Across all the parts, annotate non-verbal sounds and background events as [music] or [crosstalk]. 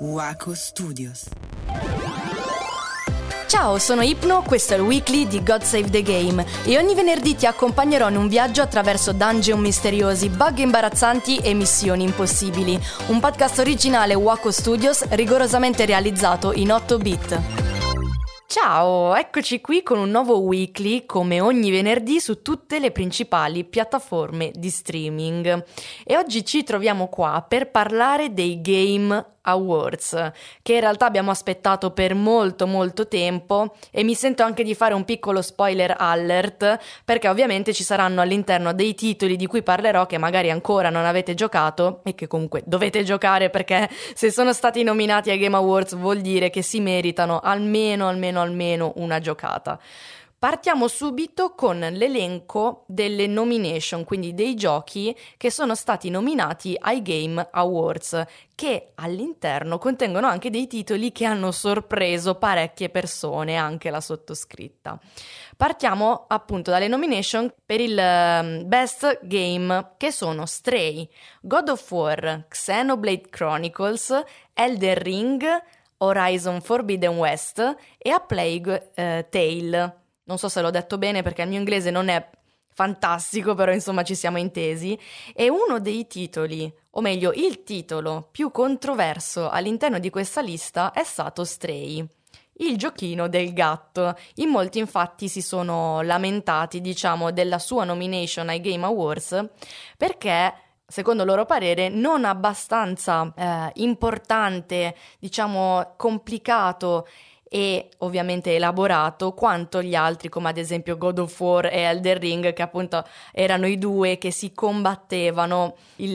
Waco Studios. Ciao, sono Ipno, questo è il weekly di God Save the Game e ogni venerdì ti accompagnerò in un viaggio attraverso dungeon misteriosi, bug imbarazzanti e missioni impossibili. Un podcast originale Waco Studios rigorosamente realizzato in 8 bit. Ciao, eccoci qui con un nuovo weekly come ogni venerdì su tutte le principali piattaforme di streaming. E oggi ci troviamo qua per parlare dei game Awards, che in realtà abbiamo aspettato per molto molto tempo e mi sento anche di fare un piccolo spoiler alert perché ovviamente ci saranno all'interno dei titoli di cui parlerò che magari ancora non avete giocato e che comunque dovete giocare perché se sono stati nominati ai Game Awards vuol dire che si meritano almeno almeno almeno una giocata. Partiamo subito con l'elenco delle nomination, quindi dei giochi che sono stati nominati ai Game Awards, che all'interno contengono anche dei titoli che hanno sorpreso parecchie persone, anche la sottoscritta. Partiamo appunto dalle nomination per il ehm, Best Game, che sono Stray, God of War, Xenoblade Chronicles, Elden Ring, Horizon Forbidden West e A Plague eh, Tale. Non so se l'ho detto bene perché il mio inglese non è fantastico, però insomma ci siamo intesi. E uno dei titoli, o meglio il titolo più controverso all'interno di questa lista è stato Stray il giochino del gatto. In molti infatti si sono lamentati, diciamo, della sua nomination ai Game Awards perché secondo loro parere, non abbastanza eh, importante, diciamo complicato e ovviamente elaborato quanto gli altri come ad esempio God of War e Elder Ring che appunto erano i due che si combattevano il,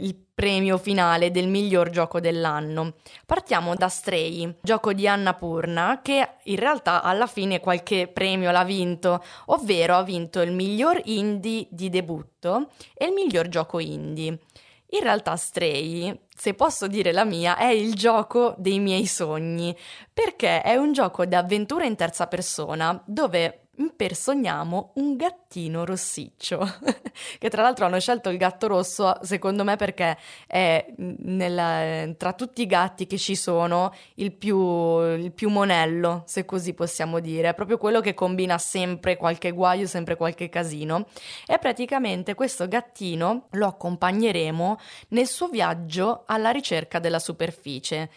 il premio finale del miglior gioco dell'anno. Partiamo da Stray, gioco di Anna Purna, che in realtà alla fine qualche premio l'ha vinto, ovvero ha vinto il miglior indie di debutto e il miglior gioco indie. In realtà Stray, se posso dire la mia, è il gioco dei miei sogni, perché è un gioco di avventura in terza persona dove impersoniamo un gattino rossiccio, [laughs] che tra l'altro hanno scelto il gatto rosso secondo me perché è nella, tra tutti i gatti che ci sono il più, il più monello, se così possiamo dire, è proprio quello che combina sempre qualche guaio, sempre qualche casino. E praticamente questo gattino lo accompagneremo nel suo viaggio alla ricerca della superficie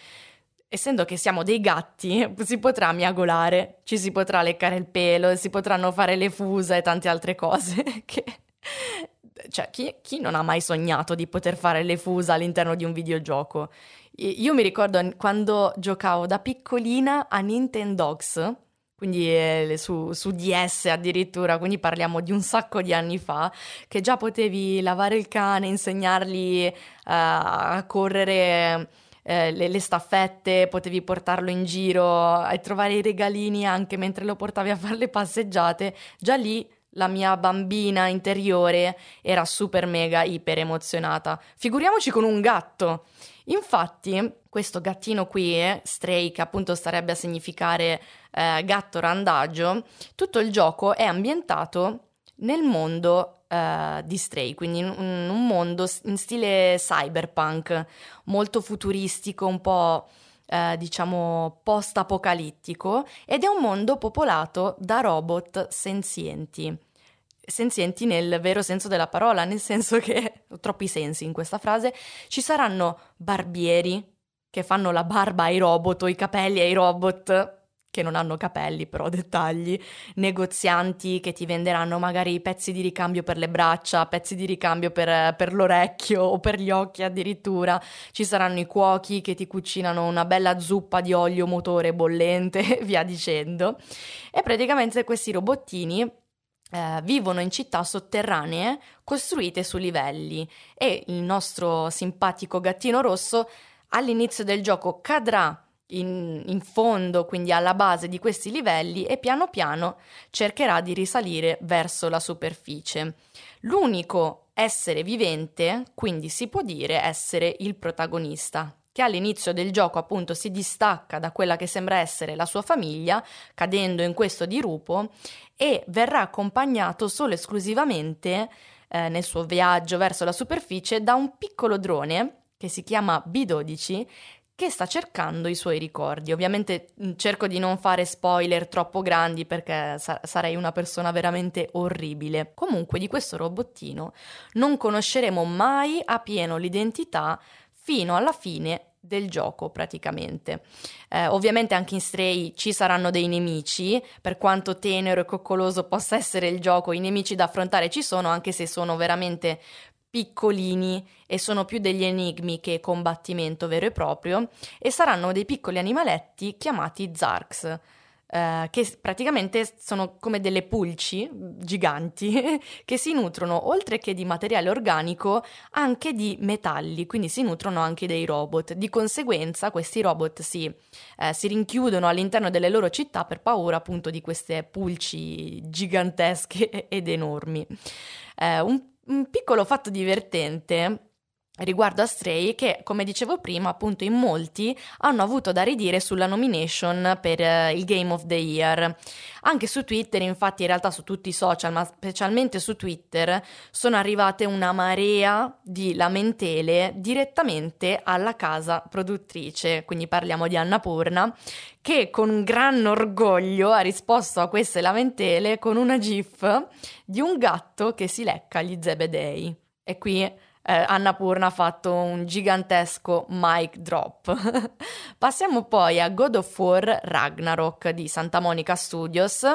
essendo che siamo dei gatti, [laughs] si potrà miagolare, ci si potrà leccare il pelo, si potranno fare le fusa e tante altre cose [laughs] che... Cioè, chi, chi, non ha mai sognato di poter fare le fusa all'interno di un videogioco? Io mi ricordo quando giocavo da piccolina a Nintendogs, quindi eh, su, su, DS addirittura, quindi parliamo di un sacco di anni fa, che già potevi lavare il cane, insegnargli uh, a correre eh, le, le, staffette, potevi portarlo in giro e trovare i regalini anche mentre lo portavi a fare le passeggiate, già lì la mia bambina interiore era super mega iper emozionata. Figuriamoci con un gatto. Infatti, questo gattino qui, Stray, che appunto starebbe a significare eh, gatto randagio, tutto il gioco è ambientato nel mondo uh, di Stray, quindi in un, mondo in stile cyberpunk, molto futuristico, un po' Uh, diciamo post-apocalittico ed è un mondo popolato da robot senzienti. Senzienti nel vero senso della parola, nel senso che [laughs] ho troppi sensi in questa frase. Ci saranno barbieri che fanno la barba ai robot o i capelli ai robot che non hanno capelli, però [laughs] dettagli, negozianti che ti venderanno magari pezzi di ricambio per le braccia, pezzi di ricambio per, per l'orecchio o per gli occhi addirittura, ci saranno i cuochi che ti cucinano una bella zuppa di olio motore bollente, [laughs] via dicendo. E praticamente questi robottini eh, vivono in città sotterranee costruite su livelli. E il nostro simpatico gattino rosso all'inizio del gioco cadrà in, in, fondo, quindi alla base di questi livelli e piano piano cercherà di risalire verso la superficie. L'unico essere vivente, quindi si può dire essere il protagonista, che all'inizio del gioco appunto si distacca da quella che sembra essere la sua famiglia, cadendo in questo dirupo, e verrà accompagnato solo e esclusivamente eh, nel suo viaggio verso la superficie da un piccolo drone che si chiama B12 che sta cercando i suoi ricordi. Ovviamente mm, cerco di non fare spoiler troppo grandi perché sa- sarei una persona veramente orribile. Comunque di questo robottino non conosceremo mai a pieno l'identità fino alla fine del gioco praticamente. Eh, ovviamente anche in Stray ci saranno dei nemici, per quanto tenero e coccoloso possa essere il gioco, i nemici da affrontare ci sono, anche se sono veramente piccolini e sono più degli enigmi che combattimento vero e proprio e saranno dei piccoli animaletti chiamati Zarks. Uh, che praticamente sono come delle pulci giganti [laughs] che si nutrono oltre che di materiale organico anche di metalli, quindi si nutrono anche dei robot. Di conseguenza questi robot si, uh, si rinchiudono all'interno delle loro città per paura appunto di queste pulci gigantesche [laughs] ed enormi. Uh, un un piccolo fatto divertente riguardo a Stray che, come dicevo prima, appunto in molti hanno avuto da ridire sulla nomination per uh, il Game of the Year. Anche su Twitter, infatti, in realtà su tutti i social, ma specialmente su Twitter, sono arrivate una marea di lamentele direttamente alla casa produttrice, quindi parliamo di Annapurna, che con gran orgoglio ha risposto a queste lamentele con una gif di un gatto che si lecca gli zebedei. E qui eh, Annapurna ha fatto un gigantesco mic drop. [laughs] Passiamo poi a God of War Ragnarok di Santa Monica Studios,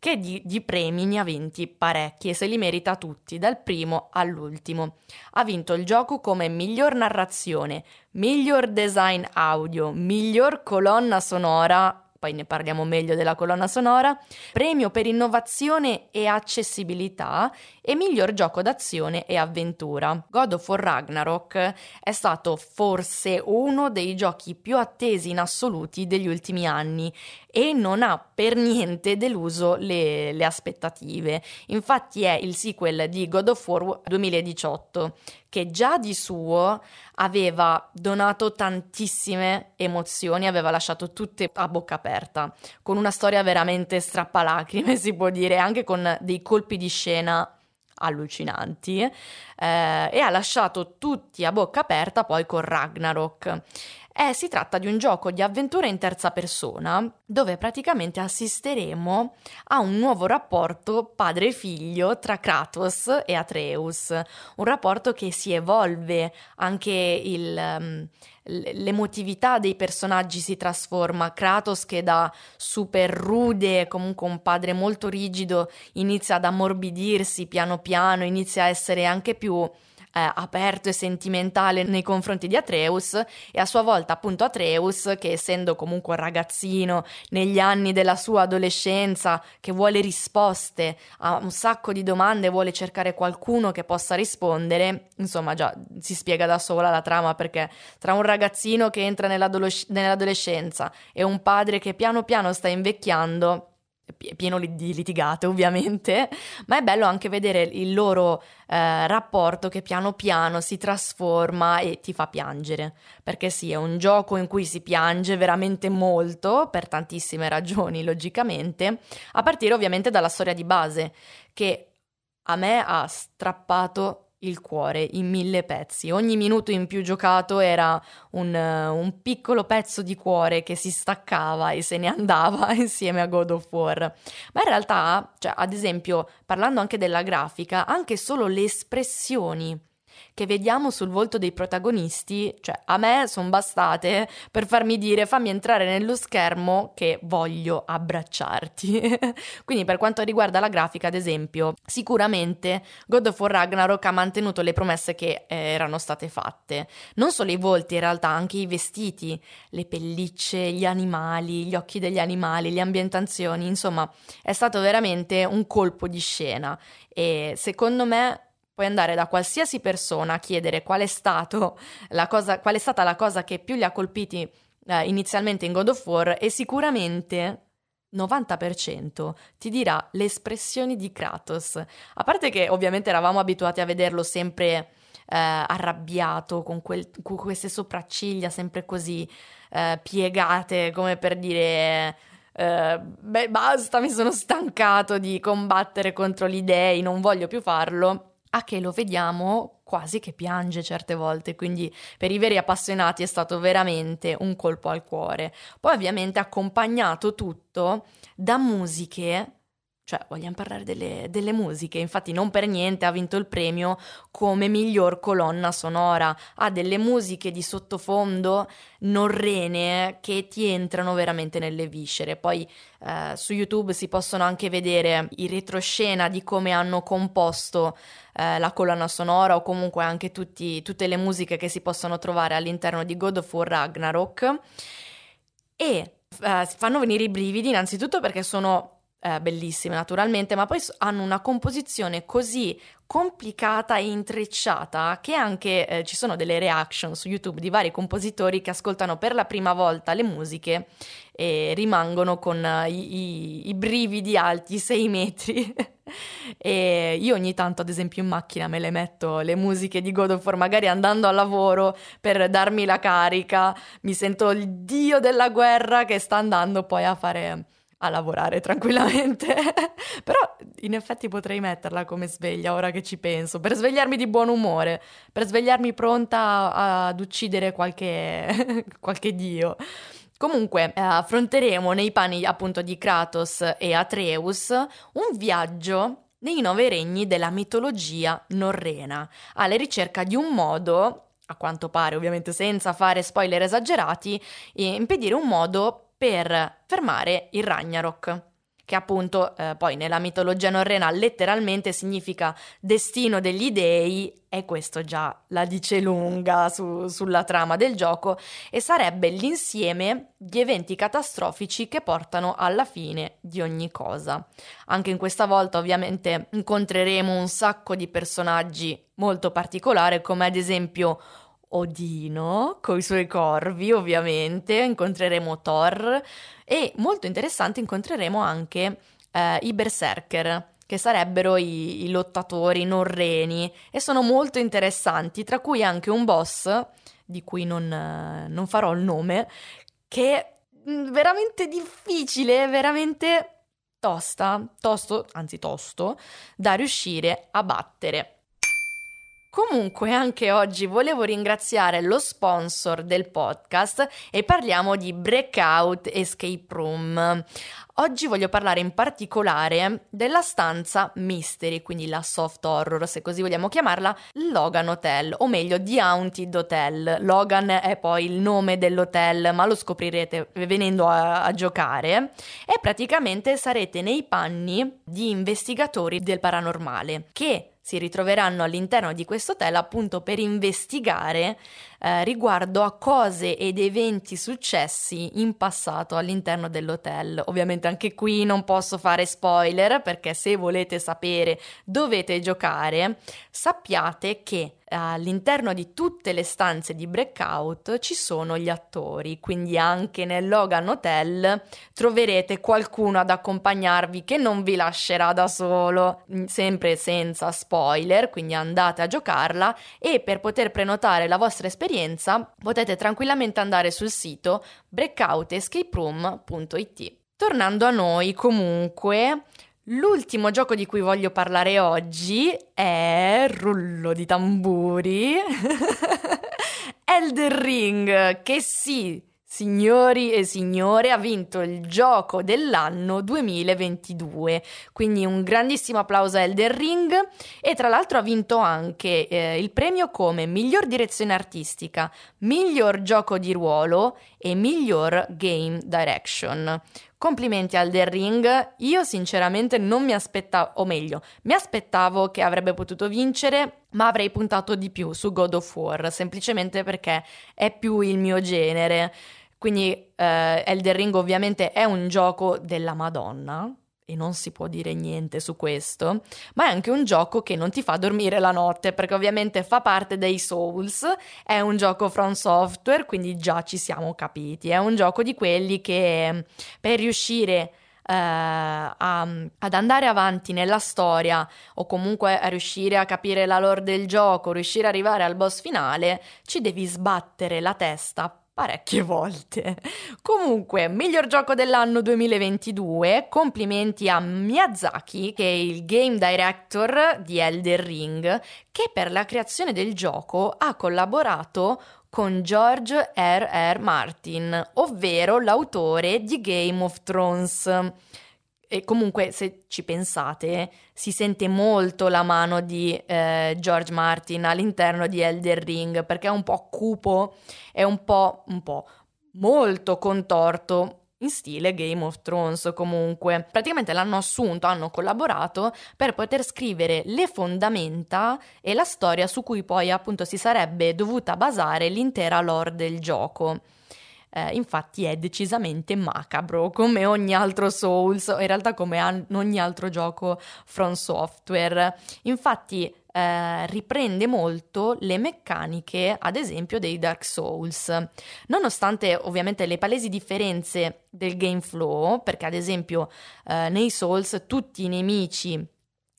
che di, di, premi ne ha vinti parecchi e se li merita tutti, dal primo all'ultimo. Ha vinto il gioco come miglior narrazione, miglior design audio, miglior colonna sonora poi ne parliamo meglio della colonna sonora, premio per innovazione e accessibilità e miglior gioco d'azione e avventura. God of War Ragnarok è stato forse uno dei giochi più attesi in assoluti degli ultimi anni e non ha per niente deluso le, le aspettative. Infatti è il sequel di God of War 2018 che già di suo aveva donato tantissime emozioni, aveva lasciato tutte a bocca aperta, con una storia veramente strappalacrime, [laughs] si può dire, anche con dei colpi di scena allucinanti eh, e ha lasciato tutti a bocca aperta poi con Ragnarok. Eh, si tratta di un gioco di avventura in terza persona dove praticamente assisteremo a un nuovo rapporto padre-figlio tra Kratos e Atreus, un rapporto che si evolve, anche il, um, l'emotività dei personaggi si trasforma, Kratos che da super rude, comunque un padre molto rigido, inizia ad ammorbidirsi piano piano, inizia a essere anche più eh, aperto e sentimentale nei confronti di Atreus e a sua volta appunto Atreus che essendo comunque un ragazzino negli anni della sua adolescenza che vuole risposte a un sacco di domande vuole cercare qualcuno che possa rispondere insomma già si spiega da sola la trama perché tra un ragazzino che entra nell'adolescenza e un padre che piano piano sta invecchiando pieno di litigate ovviamente, ma è bello anche vedere il loro eh, rapporto che piano piano si trasforma e ti fa piangere, perché sì, è un gioco in cui si piange veramente molto, per tantissime ragioni logicamente, a partire ovviamente dalla storia di base, che a me ha strappato il cuore in mille pezzi. Ogni minuto in più giocato era un, un, piccolo pezzo di cuore che si staccava e se ne [laughs] andava insieme a God of War. Ma in realtà, cioè, ad esempio, parlando anche della grafica, anche solo le espressioni che vediamo sul volto dei protagonisti, cioè a me sono bastate per farmi dire fammi entrare nello schermo che voglio abbracciarti. [laughs] Quindi per quanto riguarda la grafica, ad esempio, sicuramente God of War Ragnarok ha mantenuto le promesse che eh, erano state fatte. Non solo i volti, in realtà anche i vestiti, le pellicce, gli animali, gli occhi degli animali, le ambientazioni, insomma, è stato veramente un colpo di scena e secondo me Puoi andare da qualsiasi persona a chiedere qual è, [laughs] cosa, qual è stata la cosa che più li ha colpiti eh, inizialmente in God of War e sicuramente 90% ti dirà le espressioni di Kratos. A parte che ovviamente eravamo abituati a vederlo sempre eh, arrabbiato, con, quel, con, queste sopracciglia sempre così eh, piegate, come per dire... Uh, beh, basta, mi sono stancato di combattere contro gli dei, non voglio più farlo. A che lo vediamo quasi che piange certe volte, quindi per i veri appassionati è stato veramente un colpo al cuore. Poi ovviamente accompagnato tutto da musiche cioè, vogliamo parlare delle, delle, musiche, infatti non per niente ha vinto il premio come miglior colonna sonora. Ha delle musiche di sottofondo norrene che ti entrano veramente nelle viscere. Poi eh, su YouTube si possono anche vedere i retroscena di come hanno composto eh, la colonna sonora o comunque anche tutti, tutte le musiche che si possono trovare all'interno di God of War Ragnarok. E eh, fanno venire i brividi innanzitutto perché sono eh, bellissime naturalmente, ma poi hanno una composizione così complicata e intrecciata che anche eh, ci sono delle reaction su YouTube di vari compositori che ascoltano per la prima volta le musiche e rimangono con uh, i, i, i, brividi alti 6 metri. [laughs] e io ogni tanto, ad esempio, in macchina me le metto le musiche di God of War, magari andando al lavoro per darmi la carica, mi sento il dio della guerra che sta andando poi a fare a lavorare [laughs] tranquillamente. Però in effetti potrei metterla come sveglia ora che ci penso, per svegliarmi di buon umore, per svegliarmi pronta ad uccidere qualche, [laughs] qualche dio. Comunque eh, affronteremo nei panni appunto di Kratos e Atreus un viaggio nei nove regni della mitologia norrena, alla ricerca di un modo, a quanto pare ovviamente senza fare spoiler esagerati, impedire un modo per fermare il Ragnarok che appunto eh, poi nella mitologia norrena letteralmente significa destino degli dei, e questo già la dice lunga su, sulla trama del gioco, e sarebbe l'insieme di eventi catastrofici che portano alla fine di ogni cosa. Anche in questa volta ovviamente incontreremo un sacco di personaggi molto particolari, come ad esempio Odino con i suoi corvi, ovviamente, incontreremo Thor e molto interessante incontreremo anche eh, i berserker che sarebbero i, i, lottatori norreni e sono molto interessanti, tra cui anche un boss di cui non, non farò il nome, che è mm, veramente difficile, veramente tosta, tosto, anzi tosto, da riuscire a battere. Comunque anche oggi volevo ringraziare lo sponsor del podcast e parliamo di Breakout Escape Room. Oggi voglio parlare in particolare della stanza Mystery, quindi la soft horror, se così vogliamo chiamarla, Logan Hotel, o meglio The Haunted Hotel. Logan è poi il nome dell'hotel, ma lo scoprirete venendo a, a giocare. E praticamente sarete nei panni di investigatori del paranormale che si ritroveranno all'interno di questo hotel appunto per investigare eh, riguardo a cose ed eventi successi in passato all'interno dell'hotel. Ovviamente anche qui non posso fare spoiler perché se volete sapere dovete giocare, sappiate che all'interno di tutte le stanze di breakout ci sono gli attori, quindi anche nel Logan Hotel troverete qualcuno ad accompagnarvi che non vi lascerà da solo, mm, sempre senza spoiler, quindi andate a giocarla e per poter prenotare la vostra esperienza potete tranquillamente andare sul sito breakoutescaperoom.it. Tornando a noi, comunque, L'ultimo gioco di cui voglio parlare oggi è rullo di tamburi. [laughs] Elden Ring, che sì, Signori e signore, ha vinto il gioco dell'anno 2022, quindi un grandissimo applauso a Elden Ring e tra l'altro ha vinto anche eh, il premio come miglior direzione artistica, miglior gioco di ruolo e miglior game direction. Complimenti al The Ring, io sinceramente non mi aspettavo, o meglio, mi aspettavo che avrebbe potuto vincere, ma avrei puntato di più su God of War, semplicemente perché è più il mio genere. Quindi eh, Elder Ring ovviamente è un gioco della Madonna, e non si può dire niente su questo, ma è anche un gioco che non ti fa dormire la notte, perché ovviamente fa parte dei Souls, è un gioco from software, quindi già ci siamo capiti, è un gioco di quelli che per riuscire Uh, a, ad andare avanti nella storia o comunque a riuscire a capire la lore del gioco, riuscire ad arrivare al boss finale, ci devi sbattere la testa parecchie volte. Comunque, miglior gioco dell'anno 2022, complimenti a Miyazaki, che è il game director di Elder Ring, che per la creazione del gioco ha collaborato con George R. R. Martin, ovvero l'autore di Game of Thrones. E comunque, se ci pensate, si sente molto la mano di eh, George Martin all'interno di Elder Ring, perché è un po' cupo, è un po', un po' molto contorto, in stile Game of Thrones comunque. Praticamente l'hanno assunto, hanno collaborato per poter scrivere le fondamenta e la storia su cui poi appunto si sarebbe dovuta basare l'intera lore del gioco. Eh, infatti è decisamente macabro come ogni altro Souls, in realtà come an- ogni altro gioco From Software. Infatti eh, riprende molto le meccaniche, ad esempio, dei Dark Souls. Nonostante ovviamente le palesi differenze del game flow, perché ad esempio eh, nei Souls tutti i nemici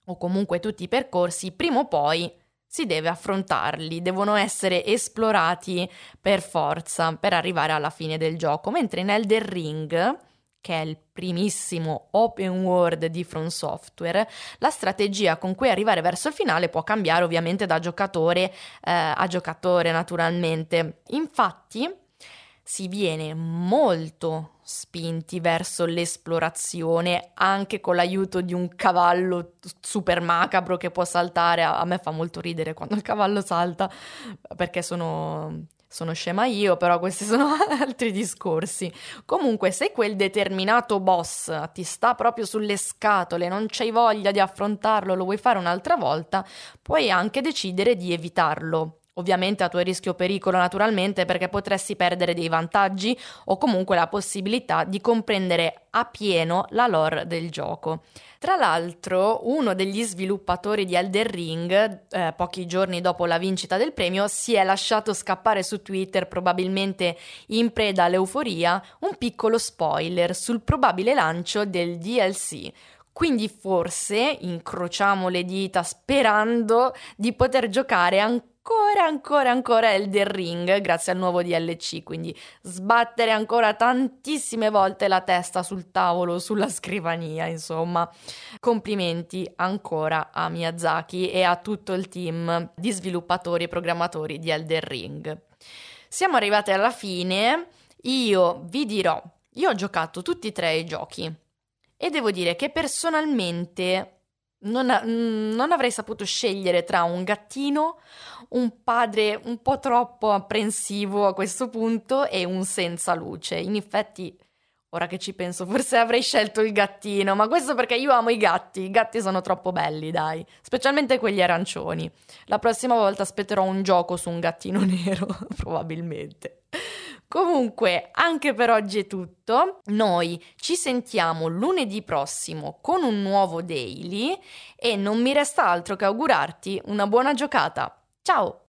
o comunque tutti i percorsi prima o poi si deve affrontarli, devono essere esplorati per forza per arrivare alla fine del gioco, mentre in Elder Ring che è il primissimo open world di From Software, la strategia con cui arrivare verso il finale può cambiare ovviamente da giocatore eh, a giocatore naturalmente. Infatti si viene molto spinti verso l'esplorazione anche con l'aiuto di un cavallo super macabro che può saltare. A me fa molto ridere quando il cavallo salta perché sono sono scema io, però questi sono [laughs] altri discorsi. Comunque, se quel determinato boss ti sta proprio sulle scatole, non c'hai voglia di affrontarlo, lo vuoi fare un'altra volta, puoi anche decidere di evitarlo. Ovviamente a tuo rischio pericolo naturalmente perché potresti perdere dei vantaggi o comunque la possibilità di comprendere a pieno la lore del gioco. Tra l'altro, uno degli sviluppatori di Elder Ring, eh, pochi giorni dopo la vincita del premio, si è lasciato scappare su Twitter, probabilmente in preda all'euforia, un piccolo spoiler sul probabile lancio del DLC. Quindi forse incrociamo le dita sperando di poter giocare ancora ancora, ancora, ancora Elden Ring grazie al nuovo DLC, quindi sbattere ancora tantissime volte la testa sul tavolo, sulla scrivania, insomma. Complimenti ancora a Miyazaki e a tutto il team di sviluppatori e programmatori di Elden Ring. Siamo arrivati alla fine, io vi dirò, io ho giocato tutti e tre i giochi e devo dire che personalmente non, mm, non, avrei saputo scegliere tra un gattino, un padre un po' troppo apprensivo a questo punto e un senza luce. In effetti, ora che ci penso, forse avrei scelto il gattino, ma questo perché io amo i gatti. I gatti sono troppo belli, dai, specialmente quelli arancioni. La prossima volta aspetterò un gioco su un gattino [laughs] nero, probabilmente. Comunque, anche per oggi è tutto. Noi ci sentiamo lunedì prossimo con un nuovo daily e non mi resta altro che augurarti una buona giocata. Ciao!